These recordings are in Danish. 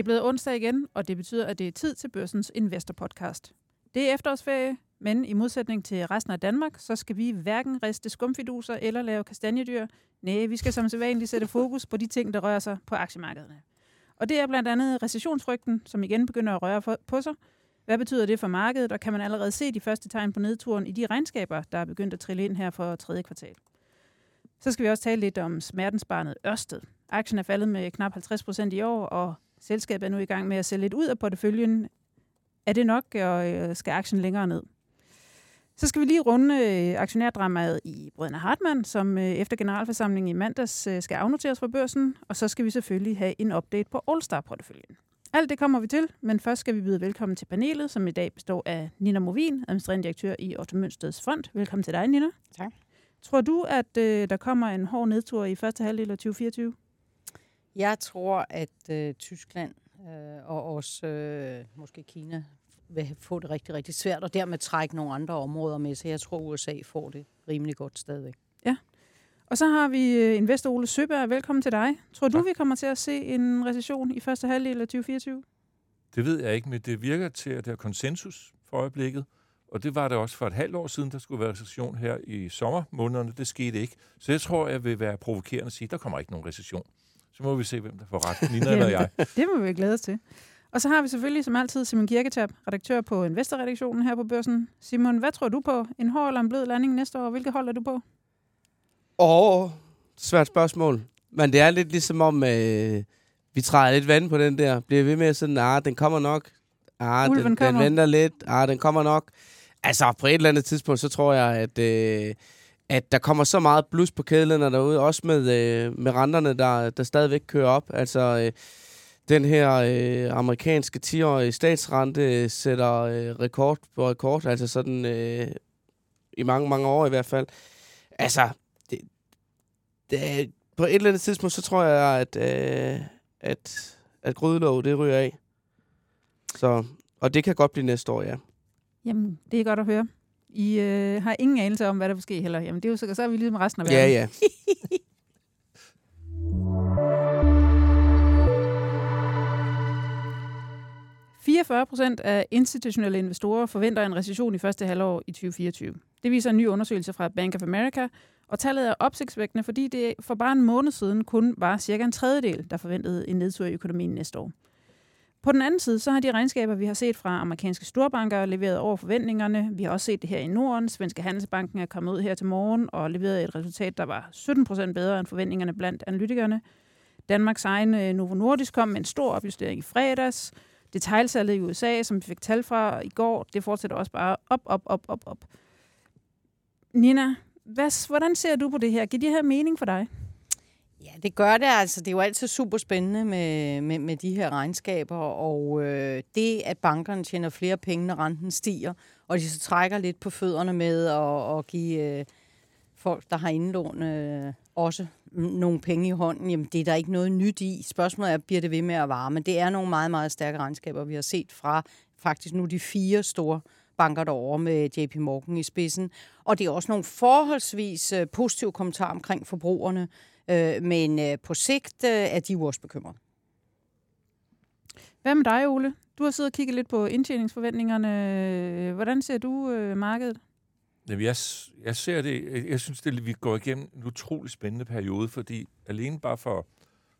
er blevet onsdag igen, og det betyder, at det er tid til Børsens Investor Podcast. Det er efterårsferie, men i modsætning til resten af Danmark, så skal vi hverken riste skumfiduser eller lave kastanjedyr. Nej, vi skal som sædvanligt sætte fokus på de ting, der rører sig på aktiemarkederne. Og det er blandt andet recessionsfrygten, som igen begynder at røre på sig. Hvad betyder det for markedet, og kan man allerede se de første tegn på nedturen i de regnskaber, der er begyndt at trille ind her for tredje kvartal? Så skal vi også tale lidt om smertensbarnet Ørsted. Aktien er faldet med knap 50 procent i år, og selskabet er nu i gang med at sælge lidt ud af porteføljen. Er det nok, og øh, skal aktien længere ned? Så skal vi lige runde øh, aktionærdramaet i Brødrene Hartmann, som øh, efter generalforsamlingen i mandags skal afnoteres fra børsen. Og så skal vi selvfølgelig have en update på Allstar-porteføljen. Alt det kommer vi til, men først skal vi byde velkommen til panelet, som i dag består af Nina Movin, administrerende direktør i Otto Mønsteds Fond. Velkommen til dig, Nina. Tak. Tror du, at øh, der kommer en hård nedtur i første halvdel af 2024? Jeg tror, at øh, Tyskland øh, og også øh, måske Kina vil få det rigtig, rigtig svært, og dermed trække nogle andre områder med, så jeg tror, USA får det rimelig godt stadigvæk. Ja. Og så har vi øh, investor Ole Søberg. Velkommen til dig. Tror du, tak. vi kommer til at se en recession i første halvdel af 2024? Det ved jeg ikke, men det virker til, at der er konsensus for øjeblikket. Og det var det også for et halvt år siden, der skulle være recession her i sommermånederne. Det skete ikke. Så jeg tror, jeg vil være provokerende at sige, at der kommer ikke nogen recession. Så må vi se, hvem der får ret, Nina eller jeg. Det må vi glæde os til. Og så har vi selvfølgelig som altid Simon Kirketab, redaktør på Investorredaktionen her på børsen. Simon, hvad tror du på? En hård eller en blød landing næste år? Hvilket hold er du på? Åh, oh, svært spørgsmål. Men det er lidt ligesom om, øh, vi træder lidt vand på den der. Bliver ved med sådan, ah, den kommer nok. Ah, den, den venter lidt. Ah, den kommer nok. Altså, på et eller andet tidspunkt, så tror jeg, at, øh, at der kommer så meget blus på kædlerne derude, også med, øh, med renterne, der, der stadigvæk kører op. Altså, øh, den her øh, amerikanske 10-årige statsrente sætter øh, rekord på rekord, altså sådan øh, i mange, mange år i hvert fald. Altså, det, det, på et eller andet tidspunkt, så tror jeg, at, øh, at, at grydelov, det ryger af. Så, og det kan godt blive næste år, ja. Jamen, det er godt at høre. I øh, har ingen anelse om, hvad der vil ske heller. Jamen, det er jo så, så er vi ligesom resten af verden. Ja, ja. ...44 procent af institutionelle investorer forventer en recession i første halvår i 2024. Det viser en ny undersøgelse fra Bank of America, og tallet er opsigtsvækkende, fordi det for bare en måned siden kun var cirka en tredjedel, der forventede en nedtur i økonomien næste år. På den anden side, så har de regnskaber, vi har set fra amerikanske storbanker, leveret over forventningerne. Vi har også set det her i Norden. Svenske Handelsbanken er kommet ud her til morgen og leveret et resultat, der var 17 procent bedre end forventningerne blandt analytikerne. Danmarks egen øh, Novo Nordisk kom med en stor opjustering i fredags. Detailsalget i USA, som vi fik tal fra i går, det fortsætter også bare op, op, op, op, op. Nina, hvad, hvordan ser du på det her? Giver det her mening for dig? Ja, det gør det altså. Det er jo altid super spændende med, med, med de her regnskaber, og øh, det, at bankerne tjener flere penge, når renten stiger, og de så trækker lidt på fødderne med at, at give øh, folk, der har indlån, øh, også nogle penge i hånden, jamen det er der ikke noget nyt i. Spørgsmålet er, bliver det ved med at vare? Men det er nogle meget, meget stærke regnskaber, vi har set fra faktisk nu de fire store banker derovre med JP Morgan i spidsen. Og det er også nogle forholdsvis øh, positive kommentarer omkring forbrugerne. Øh, men øh, på sigt øh, er de jo også bekymrede. Hvad med dig, Ole? Du har siddet og kigget lidt på indtjeningsforventningerne. Hvordan ser du øh, markedet? Jamen, jeg, jeg ser det, jeg synes, det, vi går igennem en utrolig spændende periode, fordi alene bare for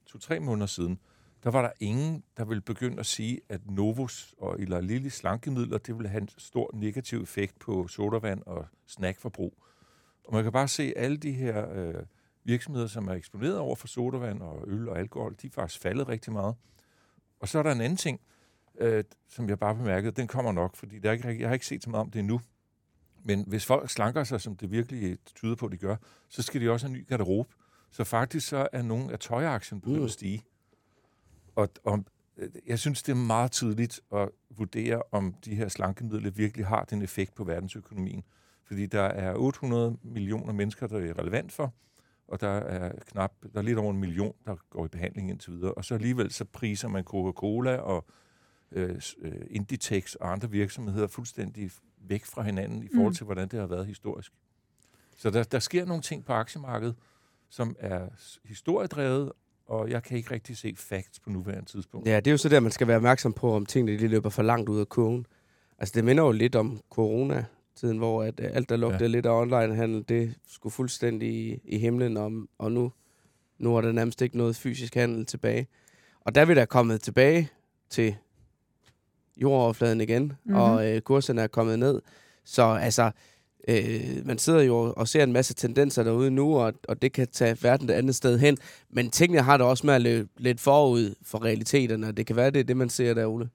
to-tre måneder siden, der var der ingen, der ville begynde at sige, at Novus og eller lille slankemidler, det ville have en stor negativ effekt på sodavand og snackforbrug. Og man kan bare se alle de her øh, virksomheder, som er eksponeret over for sodavand og øl og alkohol, de er faktisk faldet rigtig meget. Og så er der en anden ting, øh, som jeg bare bemærkede, den kommer nok, fordi der er ikke, jeg har ikke set så meget om det endnu. Men hvis folk slanker sig, som det virkelig tyder på, at de gør, så skal de også have en ny garderobe. Så faktisk så er nogle af tøjaktien begyndt at mm. stige. Og, og øh, jeg synes, det er meget tidligt at vurdere, om de her slankemidler virkelig har den effekt på verdensøkonomien. Fordi der er 800 millioner mennesker, der er relevant for, og der er knap, der er lidt over en million, der går i behandling indtil videre. Og så alligevel så priser man Coca-Cola og øh, øh, Inditex og andre virksomheder fuldstændig væk fra hinanden i forhold mm. til, mm. hvordan det har været historisk. Så der, der sker nogle ting på aktiemarkedet, som er historiedrevet, og jeg kan ikke rigtig se facts på nuværende tidspunkt. Ja, det er jo så der, man skal være opmærksom på, om tingene de løber for langt ud af kurven. Altså, det minder jo lidt om corona-tiden, hvor at, alt, der lugtede ja. lidt af online-handel, det skulle fuldstændig i, i himlen, om, og nu, nu er der nærmest ikke noget fysisk handel tilbage. Og der er vi da kommet tilbage til jordoverfladen igen, mm-hmm. og øh, kurserne er kommet ned. Så altså, øh, man sidder jo og ser en masse tendenser derude nu, og, og det kan tage verden et andet sted hen. Men tingene har det også med at løbe lidt forud for realiteterne, og det kan være, det er det, man ser der, Ole.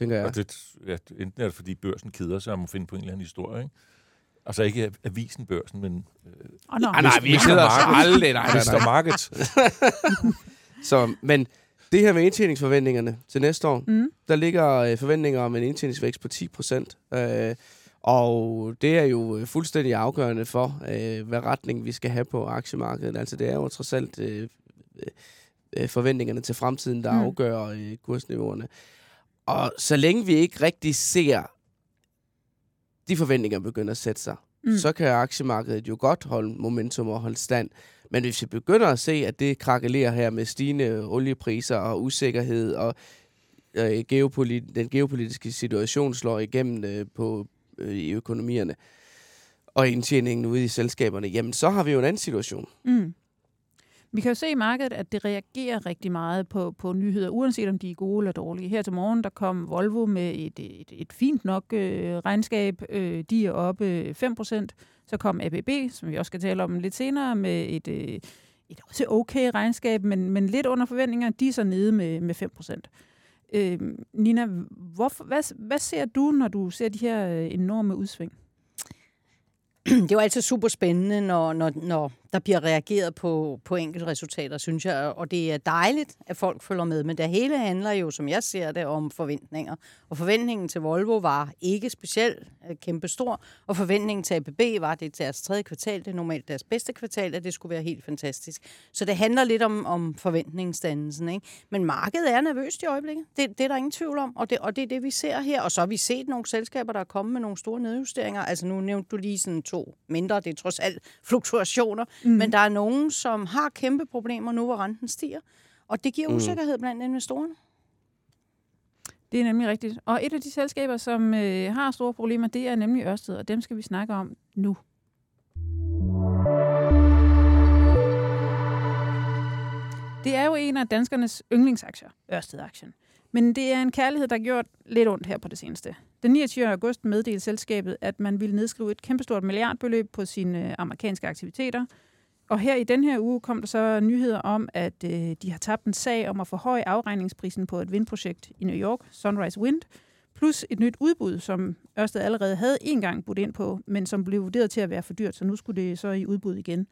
Tænker jeg. Og det, ja, enten er det, fordi børsen keder sig om at finde på en eller anden historie, ikke? Altså ikke avisen børsen, men... Øh, oh, no. ah, nej, vi sidder aldrig. Nej, nej, nej. Market. Så, men det her med indtjeningsforventningerne til næste år, mm. der ligger øh, forventninger om en indtjeningsvækst på 10 procent. Øh, og det er jo fuldstændig afgørende for, øh, hvad retning vi skal have på aktiemarkedet. Altså det er jo trods alt øh, øh, forventningerne til fremtiden, der mm. afgør øh, kursniveauerne. Og så længe vi ikke rigtig ser de forventninger begynder at sætte sig, mm. så kan aktiemarkedet jo godt holde momentum og holde stand. Men hvis vi begynder at se, at det krakelerer her med stigende oliepriser og usikkerhed, og øh, geopolit- den geopolitiske situation slår igennem øh, på øh, i økonomierne, og indtjeningen ude i selskaberne, jamen så har vi jo en anden situation. Mm. Vi kan jo se i markedet, at det reagerer rigtig meget på, på nyheder, uanset om de er gode eller dårlige. Her til morgen, der kom Volvo med et, et, et fint nok øh, regnskab. Øh, de er oppe 5%. Så kom ABB, som vi også skal tale om lidt senere, med et, øh, et også okay regnskab, men, men lidt under forventninger. De er så nede med, med 5%. Øh, Nina, hvorfor, hvad, hvad ser du, når du ser de her øh, enorme udsving? det er jo altid super spændende, når, når, når der bliver reageret på, på enkelte resultater, synes jeg. Og det er dejligt, at folk følger med. Men det hele handler jo, som jeg ser det, om forventninger. Og forventningen til Volvo var ikke specielt øh, kæmpestor. Og forventningen til ABB var, det deres tredje kvartal, det er normalt deres bedste kvartal, at det skulle være helt fantastisk. Så det handler lidt om, om forventningsdannelsen. Ikke? Men markedet er nervøst i øjeblikket. Det, det er der ingen tvivl om. Og det, og det er det, vi ser her. Og så har vi set nogle selskaber, der er kommet med nogle store nedjusteringer. Altså nu nævnte du lige sådan to mindre. Det er trods alt fluktuationer. Mm. Men der er nogen, som har kæmpe problemer nu, hvor renten stiger. Og det giver mm. usikkerhed blandt investorerne. Det er nemlig rigtigt. Og et af de selskaber, som øh, har store problemer, det er nemlig Ørsted, og dem skal vi snakke om nu. Det er jo en af danskernes yndlingsaktier, Ørsted-aktien. Men det er en kærlighed, der har gjort lidt ondt her på det seneste. Den 29. august meddelte selskabet, at man ville nedskrive et kæmpestort milliardbeløb på sine øh, amerikanske aktiviteter. Og her i den her uge kom der så nyheder om, at øh, de har tabt en sag om at forhøje afregningsprisen på et vindprojekt i New York, Sunrise Wind, plus et nyt udbud, som Ørsted allerede havde en gang budt ind på, men som blev vurderet til at være for dyrt, så nu skulle det så i udbud igen.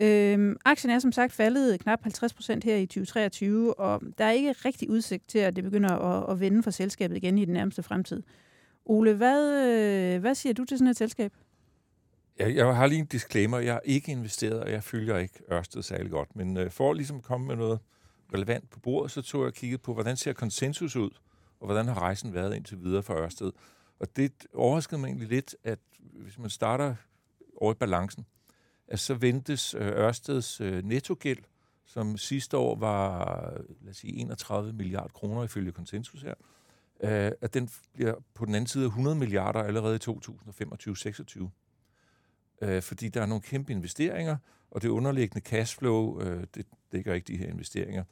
Øhm, aktien er som sagt faldet knap 50 procent her i 2023, og der er ikke rigtig udsigt til, at det begynder at, at vende for selskabet igen i den nærmeste fremtid. Ole, hvad, øh, hvad siger du til sådan et selskab? Jeg, jeg har lige en disclaimer. Jeg har ikke investeret, og jeg følger ikke Ørsted særlig godt. Men øh, for at ligesom komme med noget relevant på bordet, så tog jeg og kiggede på, hvordan ser konsensus ud, og hvordan har rejsen været indtil videre for Ørsted. Og det overraskede mig egentlig lidt, at hvis man starter over i balancen, at så ventes øh, Ørsteds øh, nettogæld, som sidste år var lad os sige, 31 milliarder kroner ifølge konsensus her, øh, at den bliver på den anden side af 100 milliarder allerede i 2025-26. Øh, fordi der er nogle kæmpe investeringer, og det underliggende cashflow, øh, det dækker ikke de her investeringer.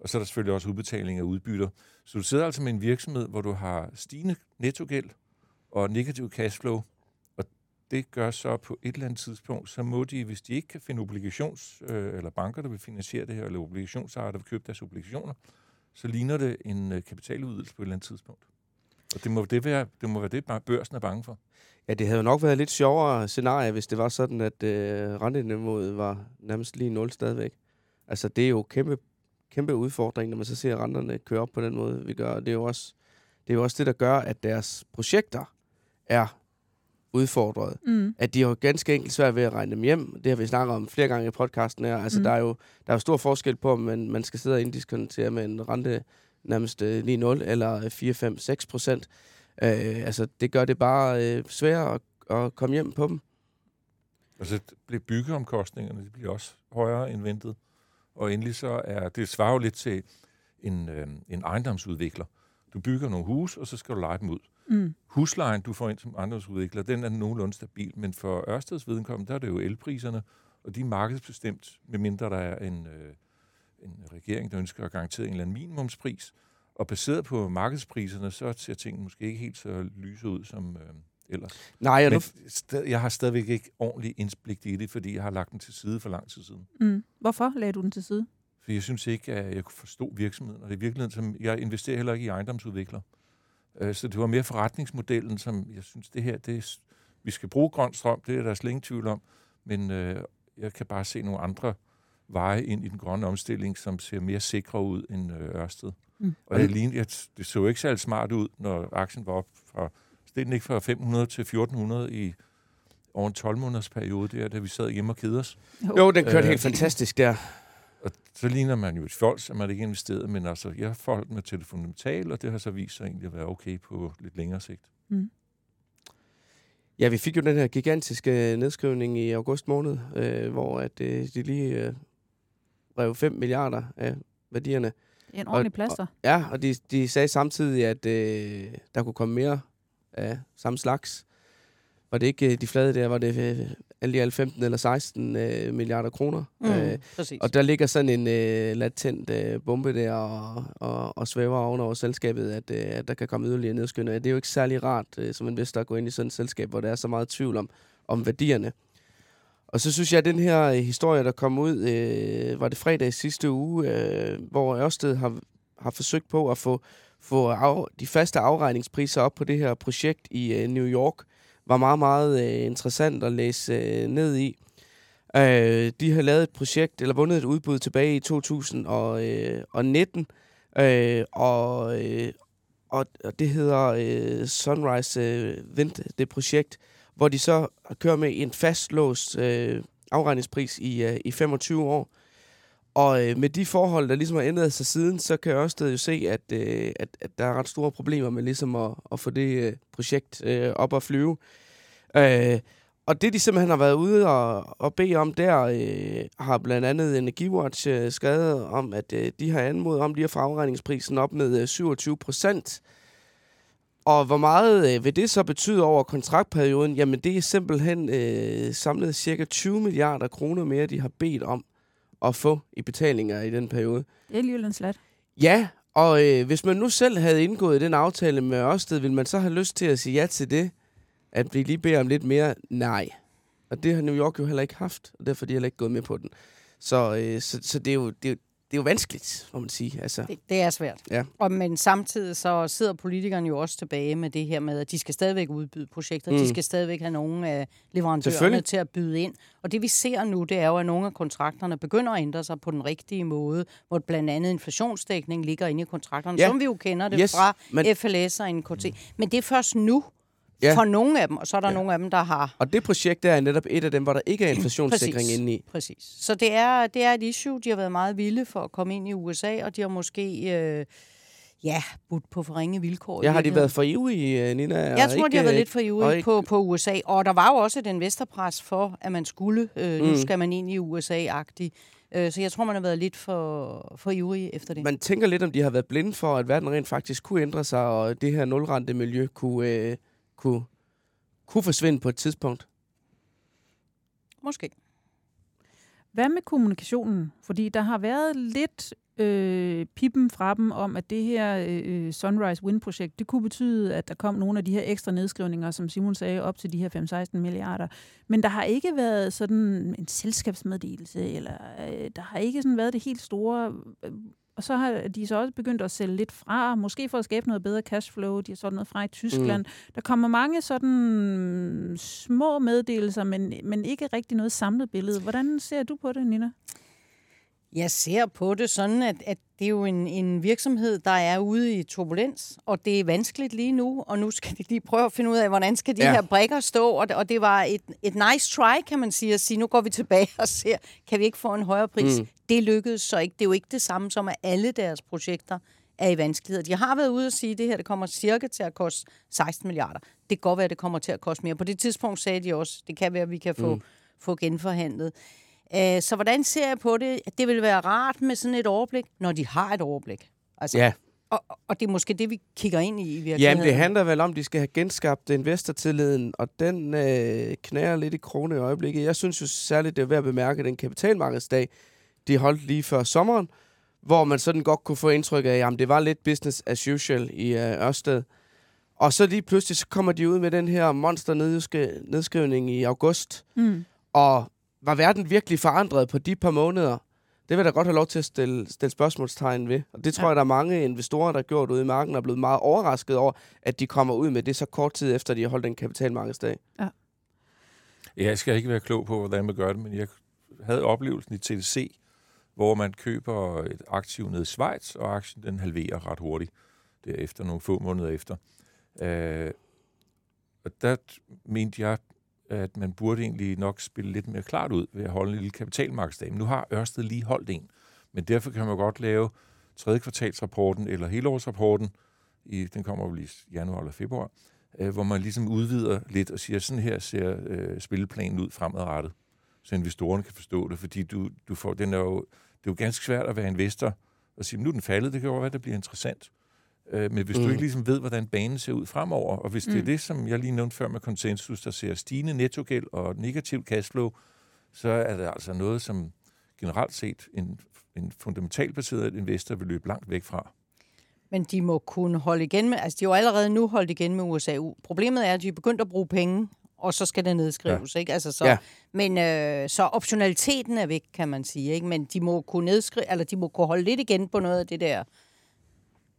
Og så er der selvfølgelig også udbetaling af udbytter. Så du sidder altså med en virksomhed, hvor du har stigende nettogæld og negativ cashflow, det gør så på et eller andet tidspunkt, så må de, hvis de ikke kan finde obligations, øh, eller banker, der vil finansiere det her, eller obligationsejere, der vil købe deres obligationer, så ligner det en øh, kapitaludvidelse på et eller andet tidspunkt. Og det må det være, det må være det, børsen er bange for. Ja, det havde jo nok været et lidt sjovere scenarie, hvis det var sådan, at øh, renteniveauet var nærmest lige nul stadigvæk. Altså, det er jo kæmpe, kæmpe udfordring, når man så ser renterne køre op på den måde, vi gør. Det er jo også det, er jo også det der gør, at deres projekter er udfordret. Mm. At de har ganske enkelt svært ved at regne dem hjem. Det har vi snakket om flere gange i podcasten her. Altså, mm. der, er jo, der er jo stor forskel på, om man, man skal sidde og indiskontere med en rente nærmest 9-0 øh, eller 4, 5, 6 procent. Øh, altså, det gør det bare øh, sværere at, at komme hjem på dem. Altså, bliver byggeomkostningerne de bliver også højere end ventet. Og endelig så er det svarer jo lidt til en, øh, en ejendomsudvikler. Du bygger nogle hus, og så skal du lege dem ud. Mm. Huslejen, du får ind som ejendomsudvikler, den er nogenlunde stabil, men for Ørsteds vedkommende, der er det jo elpriserne, og de er markedsbestemt, medmindre der er en, øh, en regering, der ønsker at garantere en eller anden minimumspris. Og baseret på markedspriserne, så ser tingene måske ikke helt så lyse ud som øh, ellers. Nej, Men nu... jeg har stadigvæk ikke ordentligt indblik i det, fordi jeg har lagt den til side for lang tid siden. Mm. Hvorfor lagde du den til side? For jeg synes ikke, at jeg kunne forstå virksomheden. Og det er virkeligheden, som jeg investerer heller ikke i ejendomsudviklere. Øh, så det var mere forretningsmodellen, som jeg synes, det her, det er, vi skal bruge grøn strøm, det er der slet ingen tvivl om. Men øh, jeg kan bare se nogle andre veje ind i den grønne omstilling, som ser mere sikre ud end øh, Ørsted. Mm. Og jeg, lignede, jeg, det så ikke særlig smart ud, når aktien var op fra, den ikke fra 500 til 1400 i over en 12 måneders periode der, da vi sad hjemme og kedede os. Jo, den kørte øh, helt fantastisk der. Og så ligner man jo et folk, som man ikke investeret, men altså, jeg forholdt mig til det fundamentale, og det har så vist sig egentlig at være okay på lidt længere sigt. Mm. Ja, vi fik jo den her gigantiske nedskrivning i august måned, øh, hvor at, øh, de lige øh, rev 5 milliarder af værdierne. En ordentlig plads Og, ja, og de, de sagde samtidig, at øh, der kunne komme mere af samme slags. Var det ikke øh, de flade der, var det øh, alle de 15 eller 16 øh, milliarder kroner. Mm, øh, og der ligger sådan en øh, latent øh, bombe der og, og, og svæver ovenover selskabet, at, øh, at der kan komme yderligere nedskyndende. Det er jo ikke særlig rart øh, som investor at gå ind i sådan et selskab, hvor der er så meget tvivl om, om værdierne. Og så synes jeg, at den her øh, historie, der kom ud, øh, var det fredag sidste uge, øh, hvor Ørsted har, har forsøgt på at få, få af, de faste afregningspriser op på det her projekt i øh, New York, var meget, meget øh, interessant at læse øh, ned i. Øh, de har lavet et projekt, eller vundet et udbud tilbage i 2019, øh, øh, og, øh, og, og det hedder øh, Sunrise øh, Wind, det projekt, hvor de så kører med en fastlåst øh, afregningspris i, øh, i 25 år. Og øh, med de forhold, der ligesom har ændret sig siden, så kan jeg også jo se, at, øh, at, at der er ret store problemer med ligesom at, at få det øh, projekt øh, op at flyve. Øh, og det, de simpelthen har været ude og, og bede om der, øh, har blandt andet Energiwatch øh, skrevet om, at øh, de har anmodet om lige at få afregningsprisen op med øh, 27 procent. Og hvor meget øh, vil det så betyde over kontraktperioden? Jamen, det er simpelthen øh, samlet cirka 20 milliarder kroner mere, de har bedt om at få i betalinger i den periode. Det er alligevel en slat. Ja, og øh, hvis man nu selv havde indgået den aftale med Ørsted, vil man så have lyst til at sige ja til det? At vi lige beder om lidt mere? Nej. Og det har New York jo heller ikke haft, og derfor er de heller ikke gået med på den. Så, øh, så, så det, er jo, det, det er jo vanskeligt, må man sige. Altså. Det, det er svært. Ja. Og, men samtidig så sidder politikerne jo også tilbage med det her med, at de skal stadigvæk udbyde projekter. Mm. De skal stadigvæk have nogle af leverandørerne til at byde ind. Og det vi ser nu, det er jo, at nogle af kontrakterne begynder at ændre sig på den rigtige måde, hvor blandt andet inflationsdækning ligger inde i kontrakterne, ja. som vi jo kender det yes, fra men... FLS og NKT. Men det er først nu, Ja. For nogle af dem, og så er der ja. nogle af dem, der har... Og det projekt der er netop et af dem, hvor der ikke er inflationssikring inde i. Præcis. Så det er, det er et issue. De har været meget vilde for at komme ind i USA, og de har måske... Øh, ja, budt på for ringe vilkår. Ja, har de været for ivrige, Nina? Jeg tror, ikke, de har været lidt for ivrige ikke... på, på USA. Og der var jo også et investorpres for, at man skulle. Øh, mm. Nu skal man ind i USA-agtigt. Øh, så jeg tror, man har været lidt for, for ivrig efter det. Man tænker lidt, om de har været blinde for, at verden rent faktisk kunne ændre sig, og det her nulrente miljø kunne... Øh, kunne, kunne forsvinde på et tidspunkt? Måske. Hvad med kommunikationen? Fordi der har været lidt øh, pippen fra dem om, at det her øh, øh, Sunrise Wind-projekt, det kunne betyde, at der kom nogle af de her ekstra nedskrivninger, som Simon sagde, op til de her 5-16 milliarder. Men der har ikke været sådan en selskabsmeddelelse, eller øh, der har ikke sådan været det helt store øh, og så har de så også begyndt at sælge lidt fra, måske for at skabe noget bedre cashflow. De har solgt noget fra i Tyskland. Mm. Der kommer mange sådan små meddelelser, men, men ikke rigtig noget samlet billede. Hvordan ser du på det, Nina? Jeg ser på det sådan, at, at det er jo en, en virksomhed, der er ude i turbulens, og det er vanskeligt lige nu, og nu skal de lige prøve at finde ud af, hvordan skal de ja. her brækker stå, og, og det var et, et nice try, kan man sige, at sige, nu går vi tilbage og ser, kan vi ikke få en højere pris? Mm. Det lykkedes så ikke. Det er jo ikke det samme som, at alle deres projekter er i vanskeligheder. De har været ude og sige, at det her det kommer cirka til at koste 16 milliarder. Det kan godt være, at det kommer til at koste mere. På det tidspunkt sagde de også, det kan være, at vi kan få, mm. få genforhandlet. Øh, så hvordan ser jeg på det? Det vil være rart med sådan et overblik, når de har et overblik. Altså, ja. Og, og det er måske det, vi kigger ind i i virkeligheden. Jamen, det handler vel om, at de skal have genskabt investortilliden, og den øh, knærer lidt i krone i øjeblikket. Jeg synes jo særligt, det er værd at bemærke den kapitalmarkedsdag, de holdt lige før sommeren, hvor man sådan godt kunne få indtryk af, at det var lidt business as usual i øh, Ørsted. Og så lige pludselig så kommer de ud med den her monster nedskrivning i august. Mm. Og var verden virkelig forandret på de par måneder? Det vil jeg da godt have lov til at stille, stille spørgsmålstegn ved. Og det tror ja. jeg, der er mange investorer, der har gjort ude i marken, og er blevet meget overrasket over, at de kommer ud med det så kort tid efter, de har holdt en kapitalmarkedsdag. Ja. Jeg skal ikke være klog på, hvordan man gør det, men jeg havde oplevelsen i TDC, hvor man køber et aktiv ned i Schweiz, og aktien den halverer ret hurtigt derefter, nogle få måneder efter. Øh, og der mente jeg, at man burde egentlig nok spille lidt mere klart ud ved at holde en lille kapitalmarkedsdag. Men nu har Ørsted lige holdt en. Men derfor kan man godt lave tredje kvartalsrapporten eller helårsrapporten, i, den kommer vel i januar eller februar, øh, hvor man ligesom udvider lidt og siger, sådan her ser øh, spilleplanen ud fremadrettet, så investorerne kan forstå det, fordi du, du får, den er jo, det er jo ganske svært at være investor og sige, nu er den faldet, det kan jo være, det bliver interessant. Øh, men hvis mm. du ikke ligesom ved, hvordan banen ser ud fremover, og hvis mm. det er mm. det, som jeg lige nævnte før med konsensus, der ser stigende nettogæld og negativ cashflow, så er det altså noget, som generelt set en, en fundamentalt baseret investor vil løbe langt væk fra. Men de må kunne holde igen med, altså de har jo allerede nu holdt igen med USA. Problemet er, at de er begyndt at bruge penge, og så skal det nedskrives, ja. ikke? Altså så, ja. Men øh, så optionaliteten er væk, kan man sige, ikke? Men de må kunne nedskrive, eller de må kunne holde lidt igen på noget af det der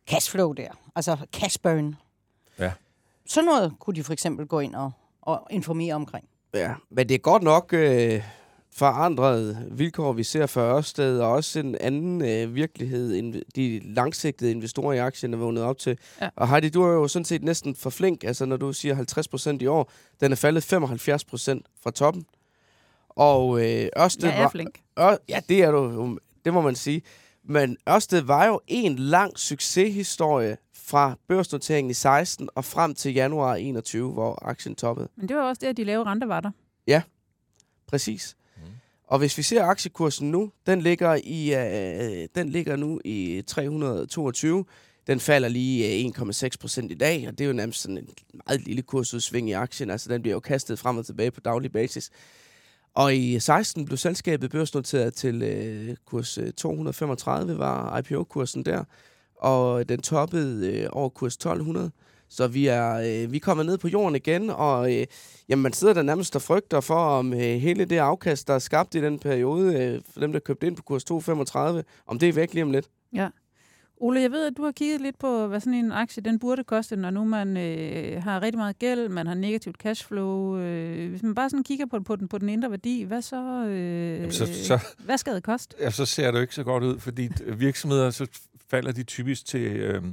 cashflow der, altså cash burn. Ja. Sådan noget kunne de for eksempel gå ind og, og informere omkring. Ja, men det er godt nok øh, forandret vilkår, vi ser for Ørsted, og også en anden øh, virkelighed, end de langsigtede investorer i aktien er vågnet op til. Ja. Og Heidi, du er jo sådan set næsten for flink, altså når du siger 50 procent i år, den er faldet 75 procent fra toppen. Og øh, Ørsted jeg er flink. Var, Ør, ja, det er du, det må man sige. Men Ørsted var jo en lang succeshistorie fra børsnoteringen i 16 og frem til januar 21, hvor aktien toppede. Men det var også det, at de lave renter var der. Ja, præcis. Mm. Og hvis vi ser aktiekursen nu, den ligger, i, øh, den ligger nu i 322. Den falder lige 1,6 øh, procent i dag, og det er jo nærmest sådan en meget lille kursudsving i aktien. Altså, den bliver jo kastet frem og tilbage på daglig basis. Og i 16 blev selskabet børsnoteret til øh, kurs øh, 235, var IPO-kursen der. Og den toppede øh, over kurs 1200. Så vi er, øh, vi er kommet ned på jorden igen, og øh, jamen, man sidder der nærmest og frygter for, om øh, hele det afkast, der er skabt i den periode, øh, for dem, der købte ind på kurs 235, om det er væk lige om lidt. Ja. Ole, jeg ved, at du har kigget lidt på, hvad sådan en aktie den burde koste, når nu man øh, har rigtig meget gæld, man har negativt cashflow. Øh, hvis man bare sådan kigger på, på, den, på den indre værdi, hvad så, øh, Jamen, så, så hvad skal det koste? Ja, så ser det jo ikke så godt ud, fordi virksomheder, så falder de typisk til øh,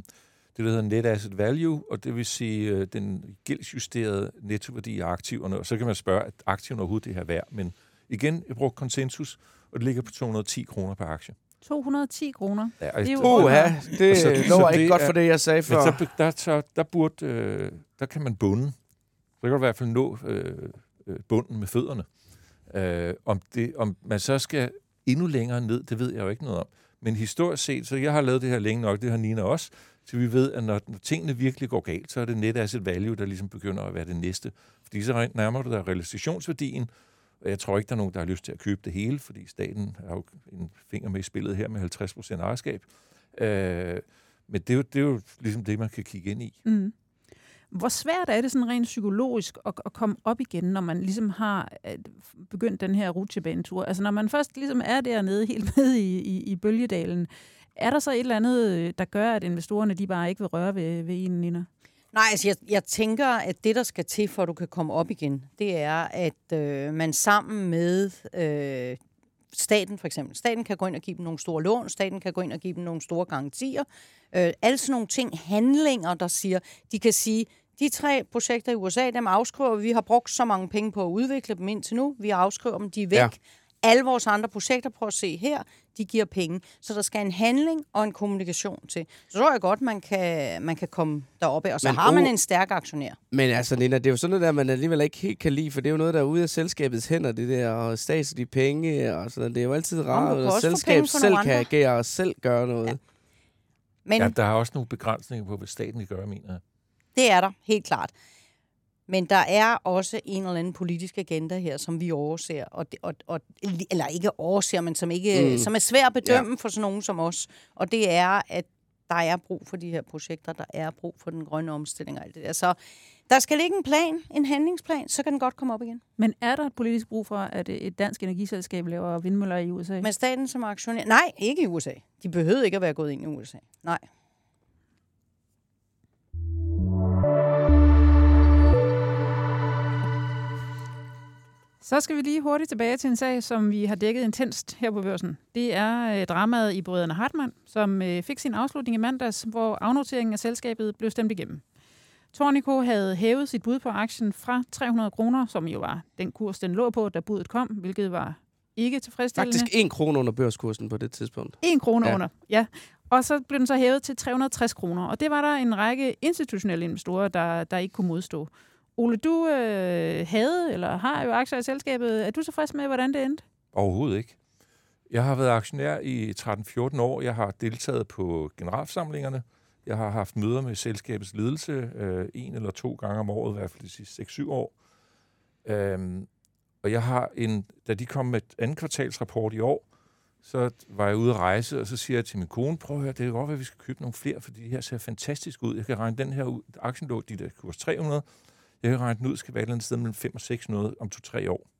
det, der hedder net asset value, og det vil sige øh, den gældsjusterede nettoværdi af aktiverne. Og så kan man spørge, at aktiverne overhovedet det her værd. Men igen, jeg bruger konsensus, og det ligger på 210 kroner per aktie. 210 kroner. Ja, det er jo uh, ja, det så, lover ikke det godt er, for det, jeg sagde før. Men så, der, så, der, burde, øh, der kan man bunde. Så kan du i hvert fald nå øh, øh, bunden med fødderne. Øh, om, det, om man så skal endnu længere ned, det ved jeg jo ikke noget om. Men historisk set, så jeg har lavet det her længe nok, det har Nina også, så vi ved, at når, når tingene virkelig går galt, så er det net asset value, der ligesom begynder at være det næste. Fordi så nærmer du dig realisationsværdien, og jeg tror ikke, der er nogen, der har lyst til at købe det hele, fordi staten har jo en finger med i spillet her med 50 procent ejerskab. Øh, men det er, jo, det er jo ligesom det, man kan kigge ind i. Mm. Hvor svært er det sådan rent psykologisk at, at komme op igen, når man ligesom har øh, begyndt den her rutsjebanetur? Altså når man først ligesom er dernede, helt med i, i, i bølgedalen, er der så et eller andet, øh, der gør, at investorerne de bare ikke vil røre ved, ved en, Nina? Nej, altså jeg, jeg tænker, at det, der skal til, for at du kan komme op igen, det er, at øh, man sammen med øh, staten for eksempel, staten kan gå ind og give dem nogle store lån, staten kan gå ind og give dem nogle store garantier. Øh, alle sådan nogle ting, handlinger, der siger, de kan sige, de tre projekter i USA, dem afskriver vi. har brugt så mange penge på at udvikle dem indtil nu. Vi afskriver dem, de er væk. Ja. Alle vores andre projekter, prøv at se her, de giver penge. Så der skal en handling og en kommunikation til. Så tror jeg godt, man kan, man kan komme deroppe, og så men, har man en stærk aktionær. Men altså, Nina, det er jo sådan noget der, man alligevel ikke helt kan lide, for det er jo noget, der er ude af selskabets hænder, det der, og statslige penge, og sådan Det er jo altid rart, at selskabet selv kan agere og selv gøre noget. Ja. Men, ja, der er også nogle begrænsninger på, hvad staten kan gøre, mener Det er der, helt klart. Men der er også en eller anden politisk agenda her, som vi overser, og, og, og, eller ikke overser, men som, ikke, mm. som er svær at bedømme ja. for sådan nogen som os. Og det er, at der er brug for de her projekter, der er brug for den grønne omstilling og alt det der. Så der skal ligge en plan, en handlingsplan, så kan den godt komme op igen. Men er der et politisk brug for, at et dansk energiselskab laver vindmøller i USA? Med staten som aktionær? Nej, ikke i USA. De behøvede ikke at være gået ind i USA. Nej. Så skal vi lige hurtigt tilbage til en sag, som vi har dækket intenst her på børsen. Det er øh, dramaet i Brødrene Hartmann, som øh, fik sin afslutning i mandags, hvor afnoteringen af selskabet blev stemt igennem. Tornico havde hævet sit bud på aktien fra 300 kroner, som jo var den kurs, den lå på, da budet kom, hvilket var ikke tilfredsstillende. Faktisk en krone under børskursen på det tidspunkt. En krone ja. under, ja. Og så blev den så hævet til 360 kroner, og det var der en række institutionelle investorer, der, der ikke kunne modstå. Ole, du øh, havde eller har jo aktier i selskabet. Er du tilfreds med, hvordan det endte? Overhovedet ikke. Jeg har været aktionær i 13-14 år. Jeg har deltaget på generalforsamlingerne. Jeg har haft møder med selskabets ledelse øh, en eller to gange om året, i hvert fald de sidste 6-7 år. Øhm, og jeg har en, da de kom med et anden kvartalsrapport i år, så var jeg ude at rejse, og så siger jeg til min kone, prøv at høre, det kan godt være, at vi skal købe nogle flere, for de her ser fantastisk ud. Jeg kan regne den her ud. Aktien lå de der kurs 300, jeg har regnet ud, skal være et eller andet sted mellem 5 og 6 noget om 2-3 år.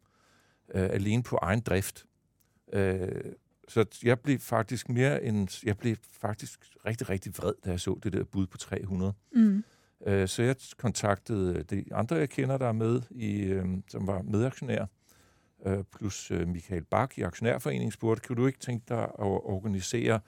Øh, alene på egen drift. Øh, så jeg blev faktisk mere end, jeg blev faktisk rigtig, rigtig vred, da jeg så det der bud på 300. Mm. Øh, så jeg kontaktede de andre, jeg kender, der er med, i, øh, som var medaktionær, øh, plus øh, Michael Bak i Aktionærforeningen, spurgte, kan du ikke tænke dig at organisere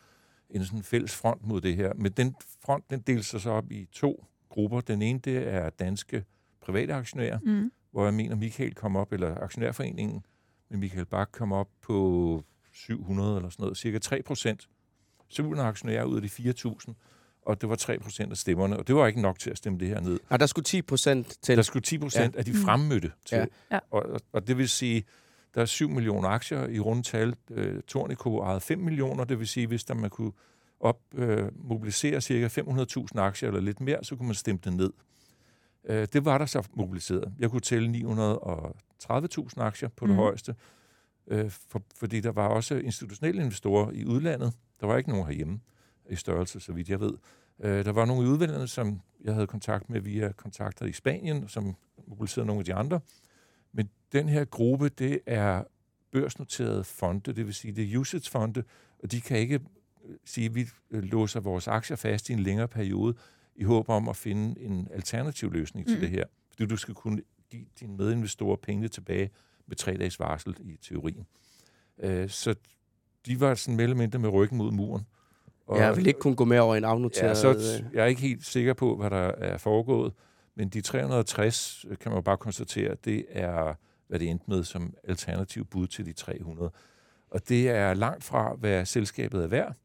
en sådan fælles front mod det her? Men den front, den deler sig så op i to grupper. Den ene, det er danske private aktionærer, mm. hvor jeg mener, Michael kom op, eller aktionærforeningen med Michael Bak kom op på 700 eller sådan noget, cirka 3 procent. 700 aktionærer ud af de 4.000, og det var 3 procent af stemmerne, og det var ikke nok til at stemme det her ned. Og der skulle 10 procent til. Der skulle 10 procent ja. af de mm. fremmødte til. Ja. Og, og det vil sige, der er 7 millioner aktier i rundtal. Øh, Tornico ejede 5 millioner, det vil sige, hvis der man kunne op, øh, mobilisere cirka 500.000 aktier eller lidt mere, så kunne man stemme det ned. Øh, det var der så mobiliseret. Jeg kunne tælle 930.000 aktier på det mm. højeste, øh, for, fordi der var også institutionelle investorer i udlandet. Der var ikke nogen herhjemme i størrelse, så vidt jeg ved. Øh, der var nogle i udlandet, som jeg havde kontakt med via kontakter i Spanien, som mobiliserede nogle af de andre. Men den her gruppe, det er børsnoterede fonde, det vil sige, det er usage-fonde, og de kan ikke øh, sige, at vi øh, låser vores aktier fast i en længere periode i håb om at finde en alternativ løsning mm. til det her. Fordi du skal kunne give dine medinvestorer penge tilbage med tre dages varsel i teorien. Øh, så de var sådan mindre med ryggen mod muren. Og, jeg vil ikke kunne gå med over en afnoteret... Ja, så øh, jeg er ikke helt sikker på, hvad der er foregået, men de 360 øh, kan man bare konstatere, det er, hvad det endte med som alternativ bud til de 300. Og det er langt fra, hvad selskabet er værd.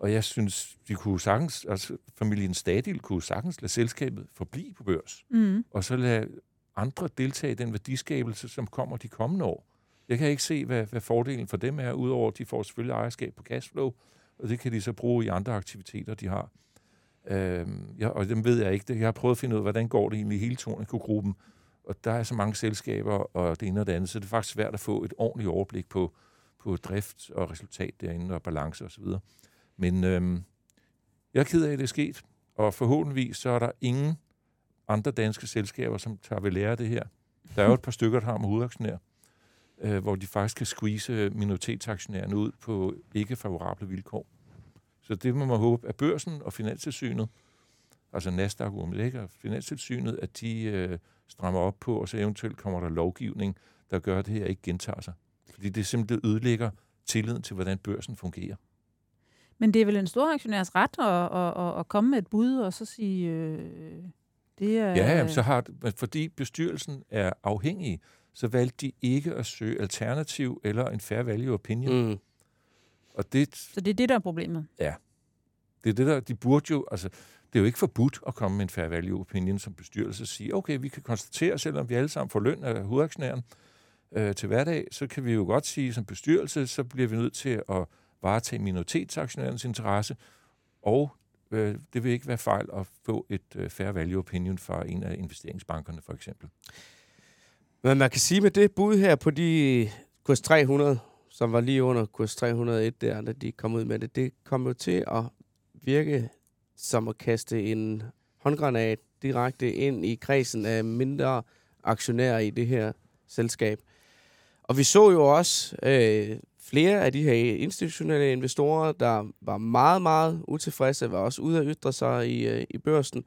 Og jeg synes, de kunne sagtens, altså familien Stadil kunne sagtens lade selskabet forblive på børs, mm. og så lade andre deltage i den værdiskabelse, som kommer de kommende år. Jeg kan ikke se, hvad, hvad fordelen for dem er, udover at de får selvfølgelig ejerskab på cashflow, og det kan de så bruge i andre aktiviteter, de har. Øhm, ja, og dem ved jeg ikke. Jeg har prøvet at finde ud af, hvordan går det egentlig i hele Tornico-gruppen, og der er så mange selskaber og det ene og det andet, så det er faktisk svært at få et ordentligt overblik på, på drift og resultat derinde og balance osv. Og men øhm, jeg er ked af, at det er sket, og forhåbentlig så er der ingen andre danske selskaber, som tager ved lære af det her. Der er jo et par stykker, der har med hovedaktionær, øh, hvor de faktisk kan squeeze øh, minoritetsaktionærerne ud på ikke favorable vilkår. Så det må man håbe, at børsen og finanstilsynet, altså Nasdaq, og finanstilsynet, at de øh, strammer op på, og så eventuelt kommer der lovgivning, der gør, at det her ikke gentager sig. Fordi det simpelthen ødelægger tilliden til, hvordan børsen fungerer. Men det er vel en stor aktionærs ret at, at, at, at komme med et bud og så sige, øh, det er... Ja, så har, fordi bestyrelsen er afhængig, så valgte de ikke at søge alternativ eller en fair value opinion. Mm. Og det, så det er det, der er problemet? Ja. Det er det, der, de burde jo, altså, det er jo ikke forbudt at komme med en fair value opinion som bestyrelse og sige, okay, vi kan konstatere, selvom vi alle sammen får løn af hovedaktionæren øh, til hverdag, så kan vi jo godt sige, som bestyrelse, så bliver vi nødt til at varetage minoritetsaktionærens interesse, og øh, det vil ikke være fejl at få et øh, fair value opinion fra en af investeringsbankerne, for eksempel. Men man kan sige med det bud her på de kurs 300, som var lige under kurs 301 der, da de kom ud med det, det kom jo til at virke som at kaste en håndgranat direkte ind i kredsen af mindre aktionærer i det her selskab. Og vi så jo også øh, flere af de her institutionelle investorer, der var meget, meget utilfredse, var også ude at ytre sig i, øh, i børsen.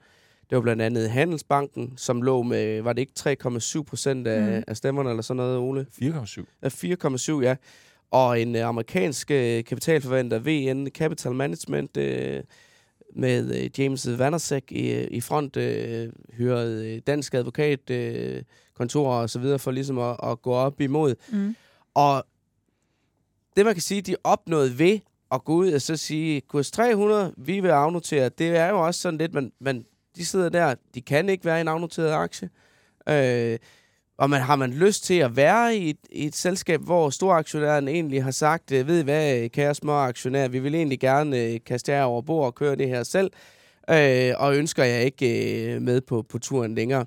Det var blandt andet Handelsbanken, som lå med, var det ikke 3,7 procent af, mm. af stemmerne eller sådan noget, Ole? 4,7. Ja, 4,7, ja. Og en øh, amerikansk øh, kapitalforventer, VN Capital Management, øh, med James Vandersek i, i front, øh, hørede dansk advokat, øh, kontor og så videre, for ligesom at, at gå op imod. Mm. Og det, man kan sige, de opnåede ved at gå ud og så sige, kurs 300, vi vil afnotere, det er jo også sådan lidt, man, man, de sidder der, de kan ikke være i en afnoteret aktie. Øh, og man, har man lyst til at være i et, i et selskab, hvor storaktionæren egentlig har sagt, øh, ved I hvad, kære små aktionærer, vi vil egentlig gerne øh, kaste jer over bord og køre det her selv, øh, og ønsker jeg ikke øh, med på, på turen længere.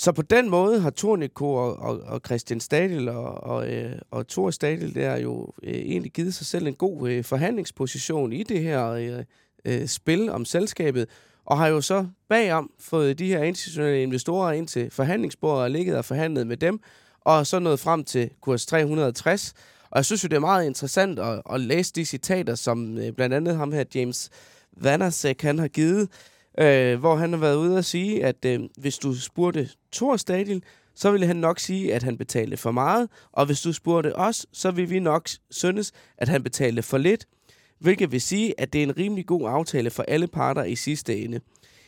Så på den måde har Tornico og, og, og Christian Stadil og, og, øh, og Thor Stadil der jo øh, egentlig givet sig selv en god øh, forhandlingsposition i det her øh, øh, spil om selskabet, og har jo så bagom fået de her institutionelle investorer ind til forhandlingsbordet og ligget og forhandlet med dem, og så nået frem til kurs 360. Og jeg synes jo, det er meget interessant at, at læse de citater, som øh, blandt andet ham her, James Vanasek, han har givet, øh, hvor han har været ude at sige, at øh, hvis du spurgte Thor Stadil, så ville han nok sige, at han betalte for meget, og hvis du spurgte os, så ville vi nok synes, at han betalte for lidt hvilket vil sige, at det er en rimelig god aftale for alle parter i sidste ende.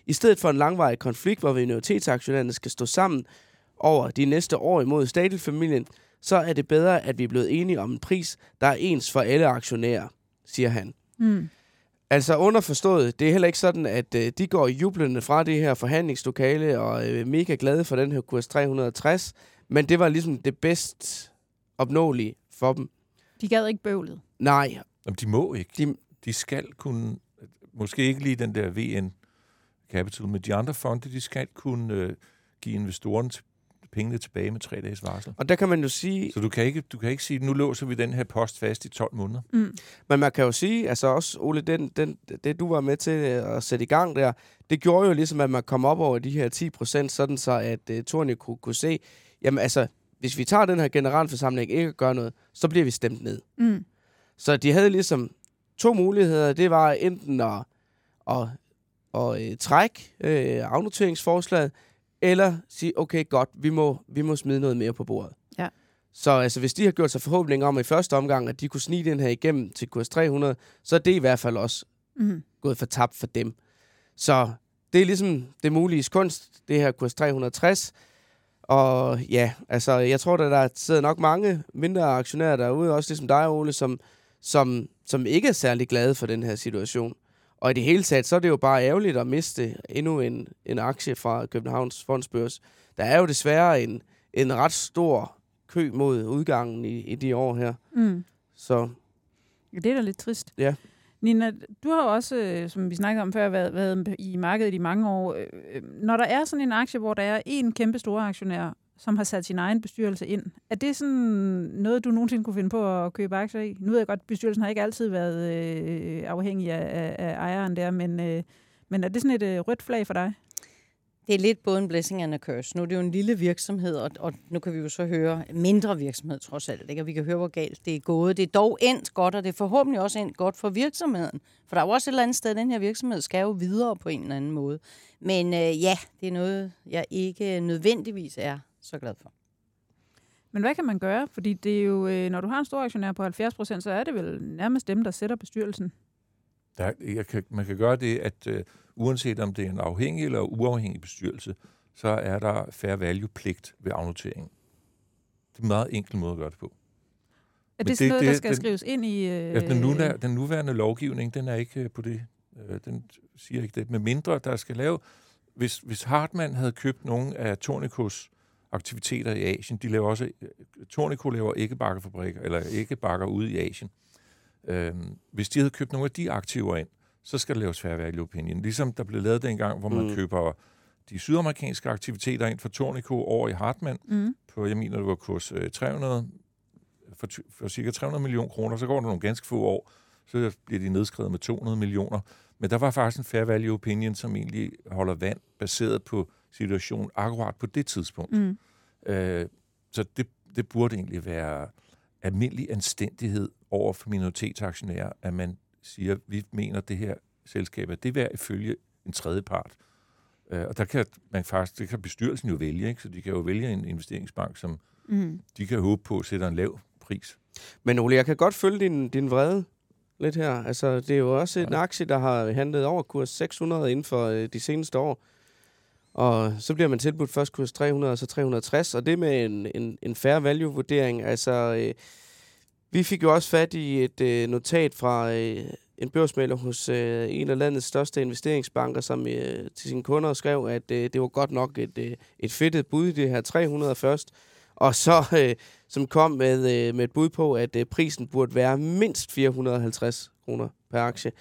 I stedet for en langvarig konflikt, hvor minoritetsaktionærerne skal stå sammen over de næste år imod Stadil-familien, så er det bedre, at vi er blevet enige om en pris, der er ens for alle aktionærer, siger han. Mm. Altså underforstået, det er heller ikke sådan, at øh, de går jublende fra det her forhandlingslokale og er øh, mega glade for den her kurs 360, men det var ligesom det bedst opnåelige for dem. De gad ikke bøvlet. Nej, Jamen, de må ikke. De, de skal kunne, måske ikke lige den der VN Capital, men de andre fonde, de skal kunne øh, give investorerne pengene tilbage med tre dages varsel. Og der kan man jo sige... Så du kan ikke, du kan ikke sige, nu låser vi den her post fast i 12 måneder. Mm. Men man kan jo sige, altså også, Ole, den, den, det du var med til at sætte i gang der, det gjorde jo ligesom, at man kom op over de her 10 procent, sådan så at uh, Torne kunne, kunne se, jamen altså, hvis vi tager den her generalforsamling ikke gør noget, så bliver vi stemt ned. Mm. Så de havde ligesom to muligheder. Det var enten at, at, at, at øh, trække øh, afnoteringsforslaget, eller sige, okay, godt, vi må, vi må smide noget mere på bordet. Ja. Så altså, hvis de har gjort sig forhåbninger om i første omgang, at de kunne snige den her igennem til kurs 300, så er det i hvert fald også mm. gået for tabt for dem. Så det er ligesom det mulige kunst, det her kurs 360. Og ja, altså, jeg tror, at der sidder nok mange mindre aktionærer derude, også ligesom dig, Ole, som, som, som ikke er særlig glade for den her situation. Og i det hele taget, så er det jo bare ærgerligt at miste endnu en, en aktie fra Københavns Fondsbørs. Der er jo desværre en, en ret stor kø mod udgangen i, i de år her. Mm. Så. Det er da lidt trist. Ja. Nina, du har også, øh, som vi snakkede om før, været, været i markedet i mange år. Øh, øh, når der er sådan en aktie, hvor der er en kæmpe store aktionær, som har sat sin egen bestyrelse ind. Er det sådan noget, du nogensinde kunne finde på at købe aktier i? Nu ved jeg godt, at bestyrelsen har ikke altid været øh, afhængig af, af, af ejeren der, men, øh, men er det sådan et øh, rødt flag for dig? Det er lidt både en blessing and a curse. Nu er det jo en lille virksomhed, og, og nu kan vi jo så høre mindre virksomhed trods alt, ikke? og vi kan høre, hvor galt det er gået. Det er dog endt godt, og det er forhåbentlig også endt godt for virksomheden. For der er jo også et eller andet sted, den her virksomhed skal jo videre på en eller anden måde. Men øh, ja, det er noget, jeg ikke nødvendigvis er så glad for. Men hvad kan man gøre? Fordi det er jo, øh, når du har en stor aktionær på 70 procent, så er det vel nærmest dem, der sætter bestyrelsen. Der, jeg kan, man kan gøre det, at uh, uanset om det er en afhængig eller uafhængig bestyrelse, så er der fair value-pligt ved afnoteringen. Det er en meget enkel måde at gøre det på. Er det, det sådan noget, det, der skal den, skrives ind i... Øh... Ja, den, nuværende, den nuværende lovgivning, den er ikke øh, på det. Øh, den siger ikke det. Med mindre, der skal lave... Hvis, hvis Hartmann havde købt nogle af Tornicos aktiviteter i Asien, de laver også... Tornico laver ikke bakkerfabrikker, eller ikke bakker ude i Asien. Øhm, hvis de havde købt nogle af de aktiver ind, så skal der laves fair value opinion. Ligesom der blev lavet dengang, hvor man mm. køber de sydamerikanske aktiviteter ind for Tornico over i Hartmann, mm. på, jeg mener, det var kurs 300, øh, for, for cirka 300 millioner kroner, så går der nogle ganske få år, så bliver de nedskrevet med 200 millioner. Men der var faktisk en fair value opinion, som egentlig holder vand, baseret på situationen akkurat på det tidspunkt. Mm. Øh, så det, det burde egentlig være almindelig anstændighed over for minoritetsaktionærer, at man siger, at vi mener, at det her selskab er det værd ifølge en tredje part. Øh, og der kan man faktisk, det kan bestyrelsen jo vælge, ikke? så de kan jo vælge en investeringsbank, som mm. de kan håbe på sætter en lav pris. Men Ole, jeg kan godt følge din, din vrede lidt her. Altså, det er jo også en aktie, der har handlet over kurs 600 inden for øh, de seneste år. Og så bliver man tilbudt først kurs 300 og så 360, og det med en, en, en fair value-vurdering. Altså, øh, vi fik jo også fat i et øh, notat fra øh, en børsmaler hos øh, en af landets største investeringsbanker, som øh, til sine kunder skrev, at øh, det var godt nok et, øh, et fedtet bud, det her 300 først. Og så, øh, som kom med, øh, med et bud på, at øh, prisen burde være mindst 450 kroner per aktie.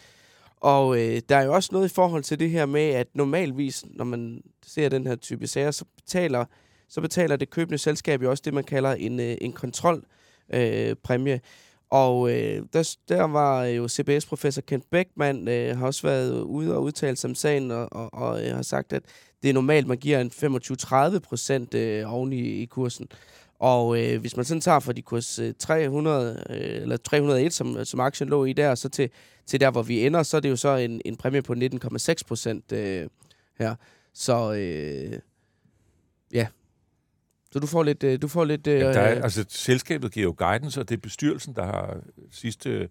Og øh, der er jo også noget i forhold til det her med, at normalvis, når man ser den her type sager, så betaler, så betaler det købende selskab jo også det, man kalder en, øh, en kontrolpræmie. Øh, og øh, der, der var jo CBS-professor Kent Beckmann, øh, har også været ude og udtale sig om sagen, og, og, og øh, har sagt, at det er normalt, man giver en 25-30 procent øh, oven i, i kursen. Og øh, hvis man sådan tager fra de kurs 300, øh, eller 301, som, som aktien lå i der, så til, til der, hvor vi ender, så er det jo så en, en præmie på 19,6 procent øh, her. Så øh, ja, så du får lidt... Øh, du får lidt øh, ja, der er, altså, selskabet giver jo guidance, og det er bestyrelsen, der har sidste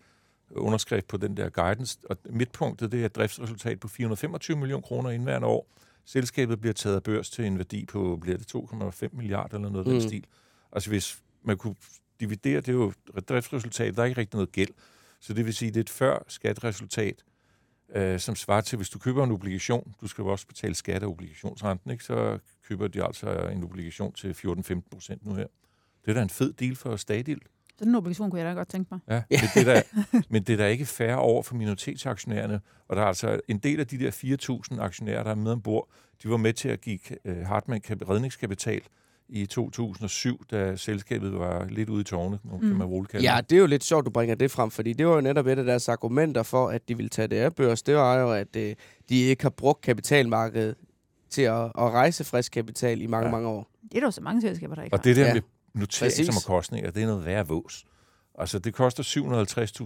underskrift på den der guidance. Og midtpunktet, det er et driftsresultat på 425 millioner kroner indværende år. Selskabet bliver taget af børs til en værdi på, bliver det 2,5 milliarder eller noget mm. den stil. Altså hvis man kunne dividere, det er jo driftsresultat, der er ikke rigtig noget gæld. Så det vil sige, det er et før skatteresultat, øh, som svarer til, hvis du køber en obligation, du skal jo også betale skat af obligationsrenten, ikke? så køber de altså en obligation til 14-15 procent nu her. Det er da en fed deal for Stadil. Sådan en obligation kunne jeg da godt tænke mig. Ja, men det, er da, men det er da ikke færre over for minoritetsaktionærerne. Og der er altså en del af de der 4.000 aktionærer, der er med ombord, de var med til at give uh, Hartmann redningskapital i 2007, da selskabet var lidt ude i tårne, mm. kan man roligt kalde Ja, det er jo lidt sjovt, du bringer det frem, fordi det var jo netop et af deres argumenter for, at de ville tage det af børs. Det var jo, at uh, de ikke har brugt kapitalmarkedet til at, at rejse frisk kapital i mange, ja. mange år. Det er der så mange selskaber, der ikke Og det der ja. med noteringsomkostninger, det er noget værre vås. Altså, det koster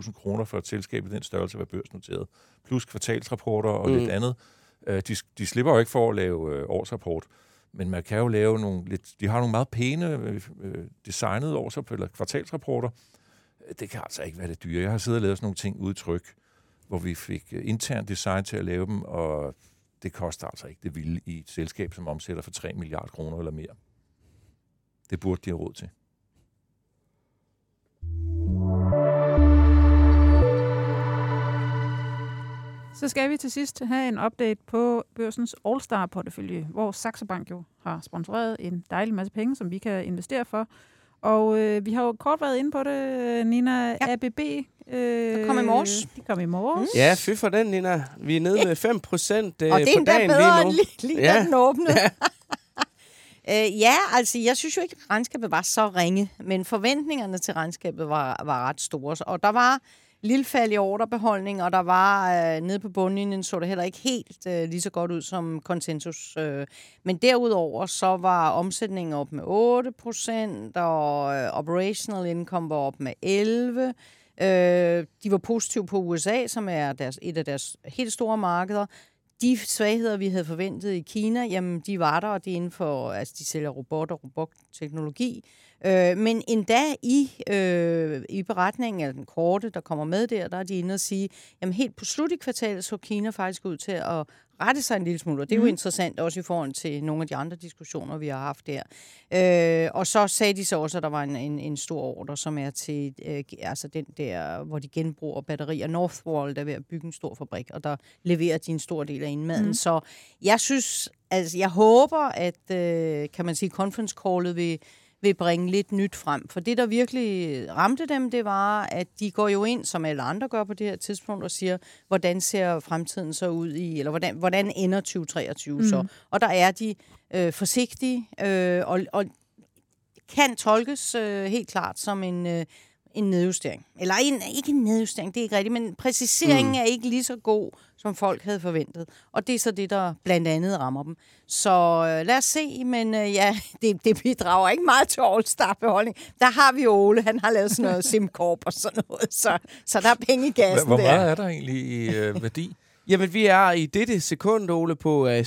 750.000 kroner for et selskab i den størrelse at være børsnoteret. Plus kvartalsrapporter og mm. lidt andet. Uh, de, de slipper jo ikke for at lave uh, årsrapport. Men man kan jo lave nogle lidt... De har nogle meget pæne øh, øh designede års- eller kvartalsrapporter. Det kan altså ikke være det dyre. Jeg har siddet og lavet sådan nogle ting udtryk, hvor vi fik øh, intern design til at lave dem, og det koster altså ikke det vilde i et selskab, som omsætter for 3 milliarder kroner eller mere. Det burde de have råd til. Så skal vi til sidst have en update på børsens All-Star-portefølje, hvor Saxo Bank jo har sponsoreret en dejlig masse penge, som vi kan investere for. Og øh, vi har jo kort været inde på det, Nina. Ja. ABB. Øh, det kom i morges. De kom i morges. Mm. Ja, fy for den, Nina. Vi er nede med 5 procent øh, Og det er endda bedre lige, lige ja. da den åbnede. Ja. øh, ja, altså jeg synes jo ikke, at regnskabet var så ringe, men forventningerne til regnskabet var, var ret store. Og der var lille fald i ordrebeholdning, og der var øh, nede på bundlinjen, så det heller ikke helt øh, lige så godt ud som konsensus. Øh. Men derudover så var omsætningen op med 8%, og øh, operational income var op med 11 Øh, de var positive på USA, som er deres, et af deres helt store markeder. De svagheder, vi havde forventet i Kina, jamen de var der, og det er inden for, altså de sælger robotter og robotteknologi. Øh, men endda i, øh, i beretningen, eller den korte, der kommer med der, der er de inde og sige, jamen helt på slut i kvartalet så Kina faktisk ud til at rette sig en lille smule, og det er jo mm. interessant også i forhold til nogle af de andre diskussioner, vi har haft der. Øh, og så sagde de så også, at der var en, en, en stor ordre, som er til øh, altså den der, hvor de genbruger batterier. Northwall, der er ved at bygge en stor fabrik, og der leverer de en stor del af indmaden. Mm. Så jeg synes, altså jeg håber, at, øh, kan man sige, conference callet vil vil bringe lidt nyt frem. For det, der virkelig ramte dem, det var, at de går jo ind, som alle andre gør på det her tidspunkt, og siger, hvordan ser fremtiden så ud i, eller hvordan, hvordan ender 2023 mm. så? Og der er de øh, forsigtige, øh, og, og kan tolkes øh, helt klart som en... Øh, en nedjustering. Eller en, ikke en nedjustering, det er ikke rigtigt, men præciseringen mm. er ikke lige så god, som folk havde forventet. Og det er så det, der blandt andet rammer dem. Så øh, lad os se, men øh, ja, det, det bidrager ikke meget til All-Star-beholdning. Der har vi Ole, han har lavet sådan noget SimCorp og sådan noget, så, så der er penge i gassen Hvor meget der. er der egentlig i øh, værdi? Jamen, vi er i dette sekund, Ole, på øh, 668.697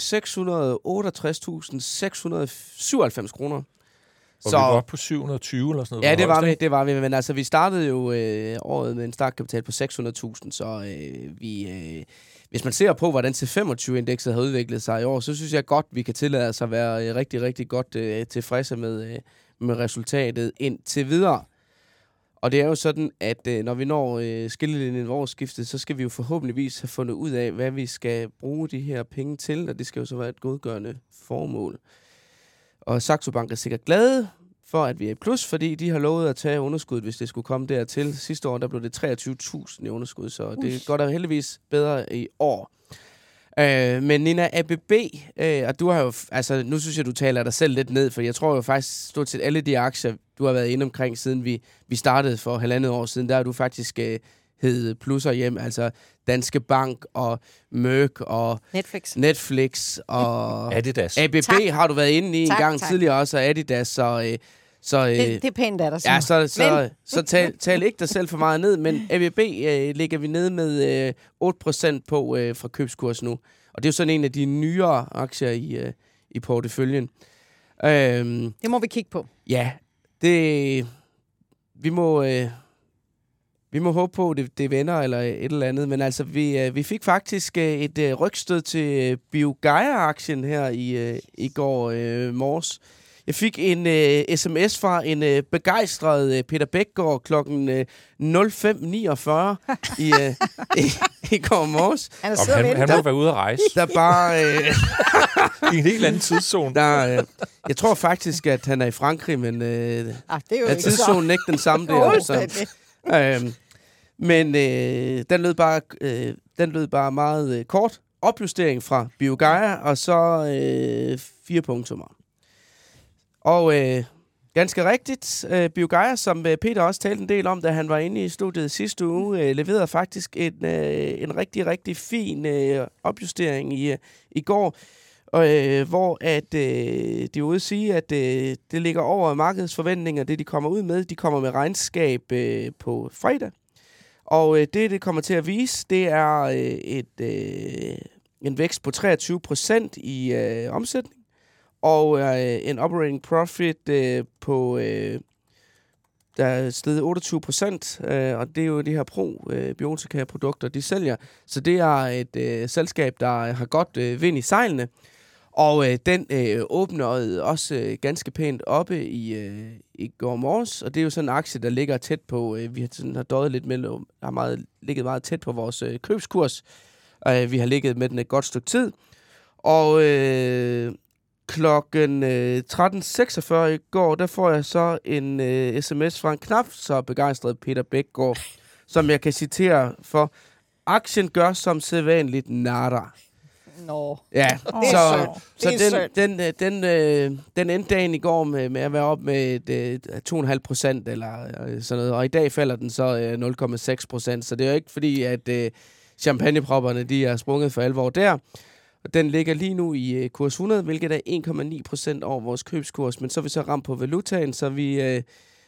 kroner. Og så, vi var op på 720 eller sådan noget. Ja, det var, vi, det var vi. Men altså, vi startede jo øh, året med en startkapital på 600.000, så øh, vi... Øh, hvis man ser på, hvordan C25-indekset har udviklet sig i år, så synes jeg godt, vi kan tillade os at være øh, rigtig, rigtig godt øh, tilfredse med, øh, med resultatet indtil videre. Og det er jo sådan, at øh, når vi når øh, skillelinjen årsskiftet, så skal vi jo forhåbentligvis have fundet ud af, hvad vi skal bruge de her penge til, og det skal jo så være et godgørende formål. Og Saxo Bank er sikkert glade for, at vi er i plus, fordi de har lovet at tage underskud, hvis det skulle komme dertil. Sidste år der blev det 23.000 i underskud, så Ush. det går da heldigvis bedre i år. Øh, men Nina, ABB, øh, og du har jo, altså nu synes jeg, du taler dig selv lidt ned, for jeg tror jo faktisk stort set alle de aktier, du har været inde omkring, siden vi, vi startede for halvandet år siden, der har du faktisk øh, hed plusser hjem, altså Danske Bank og Merck og Netflix, Netflix og Adidas. ABB tak. har du været inde i tak, en gang tak. tidligere også, og Adidas, så... Øh, så, øh, det, det er pænt af dig, Ja, så, så, men... så tal, tal ikke dig selv for meget ned, men ABB øh, ligger vi nede med øh, 8% på øh, fra købskurs nu. Og det er jo sådan en af de nyere aktier i, øh, i porteføljen. Øhm, det må vi kigge på. Ja, det... Vi må... Øh, vi må håbe på, at det, det vender eller et eller andet. Men altså, vi, øh, vi fik faktisk øh, et øh, rygstød til BioGaia-aktien her i, i går øh, morges. Jeg fik en øh, sms fra en øh, begejstret øh, Peter Bækgaard klokken øh, 05.49 i, øh, i, i går morges. Han, er han, han må være ude at rejse. Der bare... Øh, I en helt anden tidszone. Der, øh, jeg tror faktisk, at han er i Frankrig, men øh, ah, det er, jo er tidszonen ikke den samme der. Så, øh, men øh, den, lød bare, øh, den lød bare meget øh, kort. Opjustering fra BioGaia, og så øh, fire punktummer. Og øh, ganske rigtigt, øh, BioGaia, som øh, Peter også talte en del om, da han var inde i studiet sidste uge, øh, leverede faktisk en, øh, en rigtig, rigtig fin øh, opjustering i, øh, i går, øh, hvor at øh, de ude sige, at øh, det ligger over markedets forventninger, det de kommer ud med. De kommer med regnskab øh, på fredag, og øh, det, det kommer til at vise, det er øh, et, øh, en vækst på 23 procent i øh, omsætning, og øh, en operating profit øh, på... Øh, der er steget 28 procent, øh, og det er jo de her probiotika-produkter, øh, de sælger. Så det er et øh, selskab, der øh, har godt øh, vind i sejlene. Og øh, den øh, åbner også øh, ganske pænt oppe i, øh, i går morges, og det er jo sådan en aktie, der ligger tæt på, øh, vi har, sådan, har døjet lidt med, har meget, ligget meget tæt på vores øh, købskurs. Øh, vi har ligget med den et godt stykke tid. Og øh, klokken øh, 13.46 i går, der får jeg så en øh, sms fra en knap så begejstret Peter Bækgaard, som jeg kan citere for, aktien gør som sædvanligt nada. Nå. Ja, oh. så, så den, den, øh, den, øh, den endte dagen i går med, med at være op med et, 2,5 procent eller øh, sådan noget, og i dag falder den så 0,6 procent, så det er jo ikke fordi, at øh, champagnepropperne de er sprunget for alvor der. Den ligger lige nu i øh, kurs 100, hvilket er 1,9 procent over vores købskurs, men så er vi så ramt på valutaen, så vi... Øh,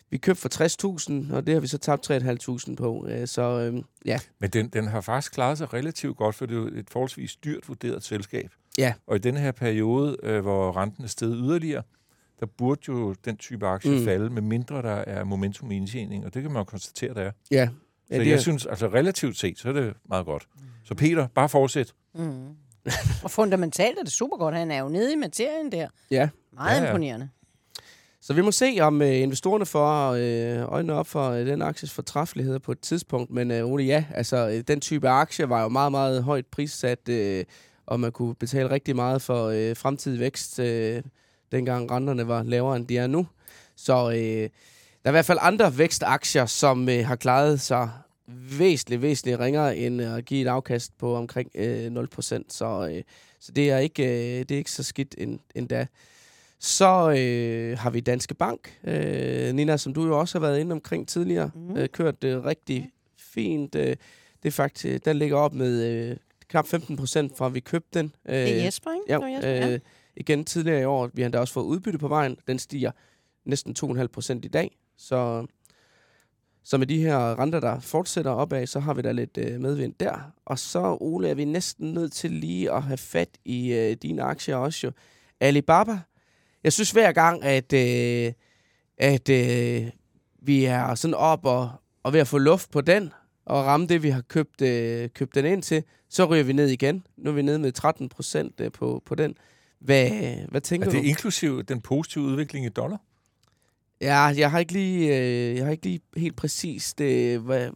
vi købte for 60.000, og det har vi så tabt 3.500 på. Øh, så øh, ja. Men den, den har faktisk klaret sig relativt godt, for det er jo et forholdsvis dyrt vurderet selskab. Ja. Og i denne her periode, øh, hvor renten er steget yderligere, der burde jo den type aktie mm. falde, med mindre der er momentum i indtjening, og det kan man jo konstatere, der er. Ja. ja så det jeg er... synes, altså relativt set, så er det meget godt. Så Peter, bare fortsæt. Mm. og fundamentalt er det super godt. Han er jo nede i materien der. Ja. Meget ja, ja. imponerende. Så vi må se, om øh, investorerne får øh, øjnene op for øh, den akties fortræffelighed på et tidspunkt. Men øh, Ole, ja, altså øh, den type aktie var jo meget, meget højt prissat, øh, og man kunne betale rigtig meget for øh, fremtidig vækst, øh, dengang renterne var lavere, end de er nu. Så øh, der er i hvert fald andre vækstaktier, som øh, har klaret sig væsentligt, væsentligt ringere end at give et afkast på omkring øh, 0%. Så, øh, så det, er ikke, øh, det er ikke så skidt end, endda. Så øh, har vi Danske Bank, øh, Nina, som du jo også har været inde omkring tidligere, mm. øh, kørt det øh, rigtig fint. Øh, det er faktisk, den ligger op med øh, knap 15 procent fra vi købte den. Øh, det er Jesper, ikke? Ja, Jesper, ja. Øh, igen tidligere i år. Vi har da også fået udbytte på vejen. Den stiger næsten 2,5 procent i dag. Så, så med de her renter, der fortsætter opad, så har vi da lidt øh, medvind der. Og så, Ole, er vi næsten nødt til lige at have fat i øh, dine aktier også jo. Alibaba, jeg synes hver gang, at, øh, at øh, vi er sådan op og, og ved at få luft på den, og ramme det, vi har købt, øh, købt den ind til, så ryger vi ned igen. Nu er vi nede med 13 procent øh, på, på den. Hvad, hvad tænker du? Er det du? inklusiv den positive udvikling i dollar? Ja, jeg har ikke lige, øh, jeg har ikke lige helt præcist, øh, hvad,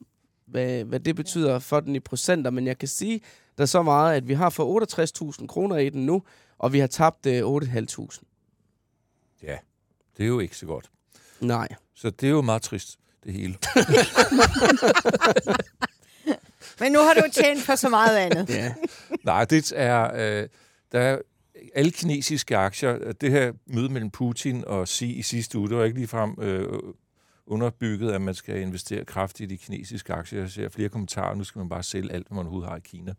hvad, hvad det betyder for den i procenter, men jeg kan sige, der er så meget, at vi har for 68.000 kroner i den nu, og vi har tabt øh, 8.500. Ja, det er jo ikke så godt. Nej. Så det er jo meget trist, det hele. Men nu har du tjent for så meget andet. ja. Nej, det er... Øh, der er alle kinesiske aktier, det her møde mellem Putin og Xi i sidste uge, det var ikke ligefrem øh, underbygget, at man skal investere kraftigt i kinesiske aktier. Jeg ser flere kommentarer, nu skal man bare sælge alt, hvad man overhovedet har i Kina.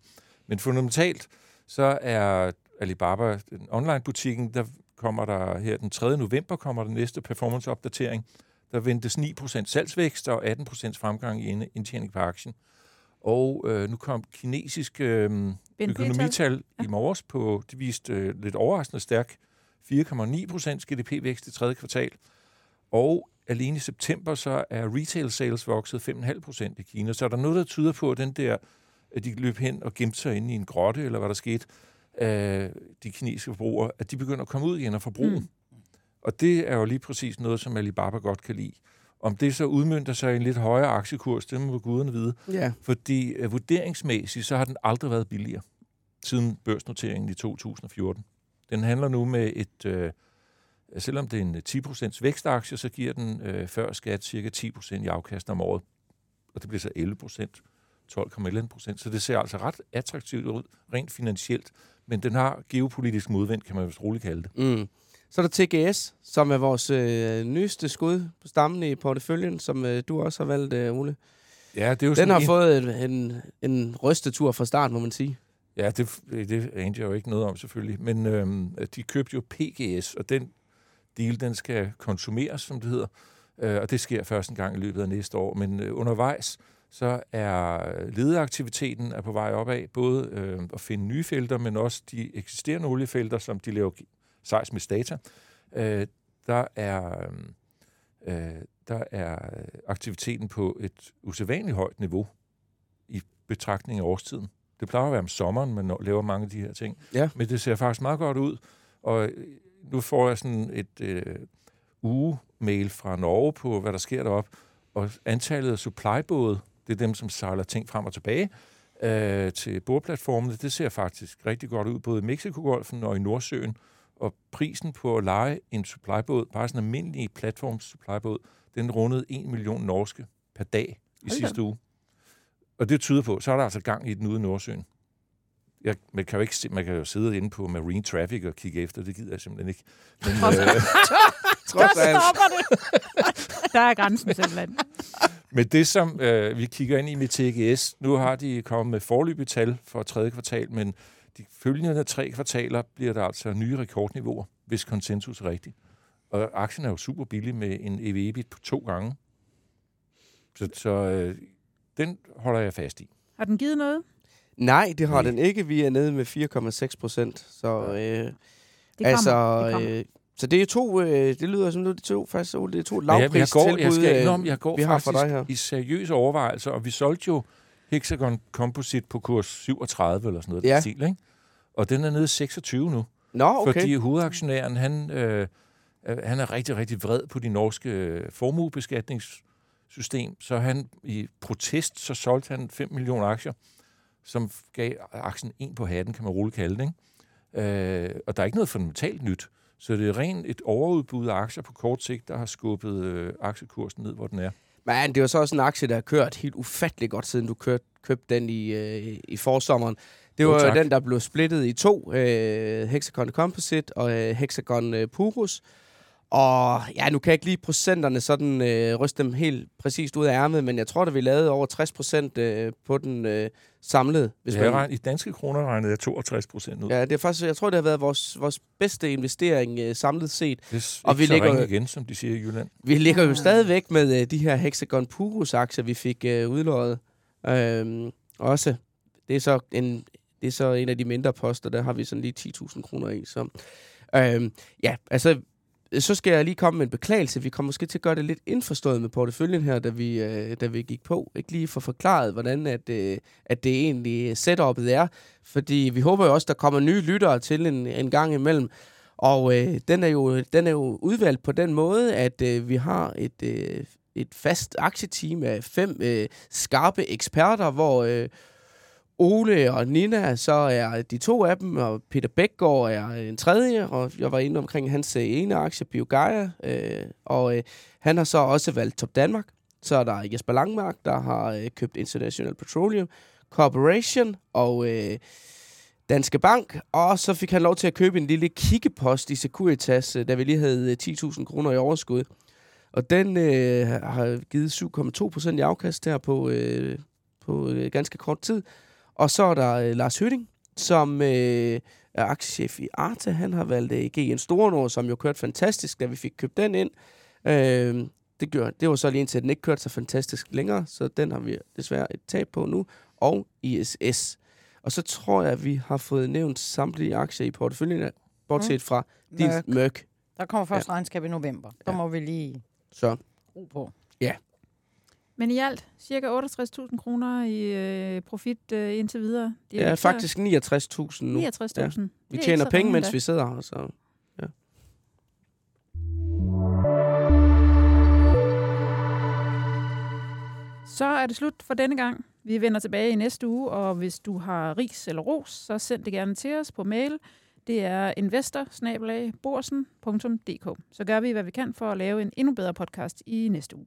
Men fundamentalt, så er Alibaba, den online-butikken, der kommer der her den 3. november, kommer der næste performance-opdatering. Der ventes 9% salgsvækst og 18% fremgang i indtjening på aktien. Og øh, nu kom kinesisk øh, økonomital ja. i morges på, det viste øh, lidt overraskende stærk 4,9% GDP-vækst i tredje kvartal. Og alene i september, så er retail sales vokset 5,5% i Kina. Så er der noget, der tyder på, at den der, at de løb hen og gemte sig inde i en grotte, eller hvad der skete, af de kinesiske forbrugere, at de begynder at komme ud igen og forbruge. Mm. Og det er jo lige præcis noget, som Alibaba godt kan lide. Om det så udmyndter sig i en lidt højere aktiekurs, det må guderne vide. Ja. Fordi uh, vurderingsmæssigt, så har den aldrig været billigere siden børsnoteringen i 2014. Den handler nu med et, uh, selvom det er en 10% vækstaktie, så giver den uh, før skat cirka 10% i afkast om året. Og det bliver så 11%, 12,1%. Så det ser altså ret attraktivt ud, rent finansielt. Men den har geopolitisk modvind, kan man vist roligt kalde det. Mm. Så er der TGS, som er vores øh, nyeste skud på stammen i porteføljen, som øh, du også har valgt, øh, Ole. Ja, det er jo Den har en... fået en, en, en rystetur fra start, må man sige. Ja, det, det anede jeg jo ikke noget om selvfølgelig. Men øhm, de købte jo PGS, og den deal, den skal konsumeres, som det hedder. Øh, og det sker først en gang i løbet af næste år. Men øh, undervejs, så er ledeaktiviteten er på vej opad, både øh, at finde nye felter, men også de eksisterende oliefelter, som de laver seismisk data. Øh, der er øh, der er aktiviteten på et usædvanligt højt niveau i betragtning af årstiden. Det plejer at være om sommeren, man laver mange af de her ting. Ja. Men det ser faktisk meget godt ud. Og nu får jeg sådan et øh, uge-mail fra Norge på, hvad der sker deroppe. Og antallet af supply-både, det er dem, som sejler ting frem og tilbage øh, til bordplatformene, det ser faktisk rigtig godt ud, både i Mexikogolfen og i Nordsøen. Og prisen på at lege en supplybåd, bare sådan en almindelig platforms supplybåd, den rundede 1 million norske per dag i Hold sidste uge. Og det tyder på, så er der altså gang i den ude i Nordsøen. Jeg, man, kan jo ikke, man kan jo sidde inde på Marine Traffic og kigge efter, det gider jeg simpelthen ikke. Men, øh, der stopper det. der er grænsen simpelthen. Men det, som øh, vi kigger ind i med TGS, nu har de kommet med forløbige tal for tredje kvartal, men de følgende tre kvartaler bliver der altså nye rekordniveauer, hvis konsensus er rigtigt. Og aktien er jo super billig med en EV-EBIT på to gange. Så, så øh, den holder jeg fast i. Har den givet noget? Nej, det har Nej. den ikke. Vi er nede med 4,6 procent. Så øh, det kommer. altså, det kommer. Øh, så det er to, øh, det lyder som det er to, faktisk, det er to lavpris jeg, går, jeg skal indrømme, jeg går vi har for dig her. i seriøse overvejelser, og vi solgte jo Hexagon Composite på kurs 37 eller sådan noget, ja. stil, ikke? Og den er nede 26 nu. Nå, okay. Fordi hovedaktionæren, han, øh, han er rigtig, rigtig vred på de norske øh, formuebeskatningssystem, så han i protest, så solgte han 5 millioner aktier, som gav aktien en på hatten, kan man roligt kalde det. Ikke? Øh, og der er ikke noget fundamentalt nyt. Så det er rent et overudbud af aktier på kort sigt, der har skubbet øh, aktiekursen ned, hvor den er. Men det jo så også en aktie, der har kørt helt ufattelig godt, siden du kørt, købte den i, øh, i forsommeren. Det var jo den, der blev splittet i to. Øh, Hexagon Composite og øh, Hexagon øh, Purus. Og ja, nu kan jeg ikke lige procenterne sådan øh, ryste dem helt præcist ud af ærmet, men jeg tror, at vi lavede over 60 procent øh, på den øh, samlede. Hvis ja, man... I danske kroner regnede jeg 62 procent ud. Ja, det er faktisk, jeg tror, det har været vores, vores bedste investering øh, samlet set. Det er og vi ligger igen, som de siger i Jylland. Vi ligger jo stadigvæk med øh, de her Hexagon Purus-aktier, vi fik øh, udløjet. Øh, også. Det er så en, det er så en af de mindre poster, der har vi sådan lige 10.000 kroner i. Så, øh, ja, altså så skal jeg lige komme med en beklagelse. Vi kommer måske til at gøre det lidt indforstået med porteføljen her, da vi, øh, da vi gik på. Ikke lige få forklaret, hvordan at, øh, at det egentlig øh, setup'et er. Fordi vi håber jo også, der kommer nye lyttere til en, en gang imellem. Og øh, den, er jo, den er jo udvalgt på den måde, at øh, vi har et, øh, et fast aktieteam af fem øh, skarpe eksperter, hvor... Øh, Ole og Nina, så er de to af dem, og Peter Bækgaard er øh, en tredje, og jeg var inde omkring hans øh, ene aktie, Biogaia, øh, og øh, han har så også valgt Top Danmark. Så er der Jesper Langmark, der har øh, købt International Petroleum Corporation og øh, Danske Bank, og så fik han lov til at købe en lille kiggepost i Securitas, øh, da vi lige havde øh, 10.000 kroner i overskud. Og den øh, har givet 7,2 i afkast her på, øh, på øh, ganske kort tid. Og så er der øh, Lars Høtting, som øh, er aktiechef i Arta. Han har valgt øh, GN Store som jo kørte fantastisk, da vi fik købt den ind. Øh, det, gjorde, det var så lige indtil den ikke kørte så fantastisk længere, så den har vi desværre et tab på nu. Og ISS. Og så tror jeg, at vi har fået nævnt samtlige aktier i porteføljen, bortset mm. fra din Mørk. Der kommer først ja. regnskab i november. Der ja. må vi lige så. ro på. Ja. Men i alt cirka 68.000 kroner i øh, profit øh, indtil videre. Det er ja, faktisk 69.000 nu. 69.000. Ja. Vi tjener penge, mens vi sidder her. Så. Ja. Så er det slut for denne gang. Vi vender tilbage i næste uge, og hvis du har ris eller ros, så send det gerne til os på mail. Det er investor Så gør vi, hvad vi kan for at lave en endnu bedre podcast i næste uge.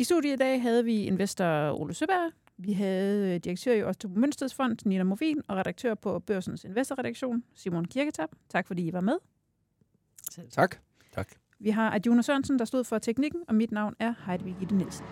I studiet i dag havde vi investor Ole Søberg, vi havde øh, direktør i Ostrup Mønstedsfond, Nina Movin, og redaktør på Børsens Investorredaktion, Simon Kirketab. Tak fordi I var med. Tak. Tak. Vi har Adjuna Sørensen, der stod for teknikken, og mit navn er Heidevig Gitte Nielsen.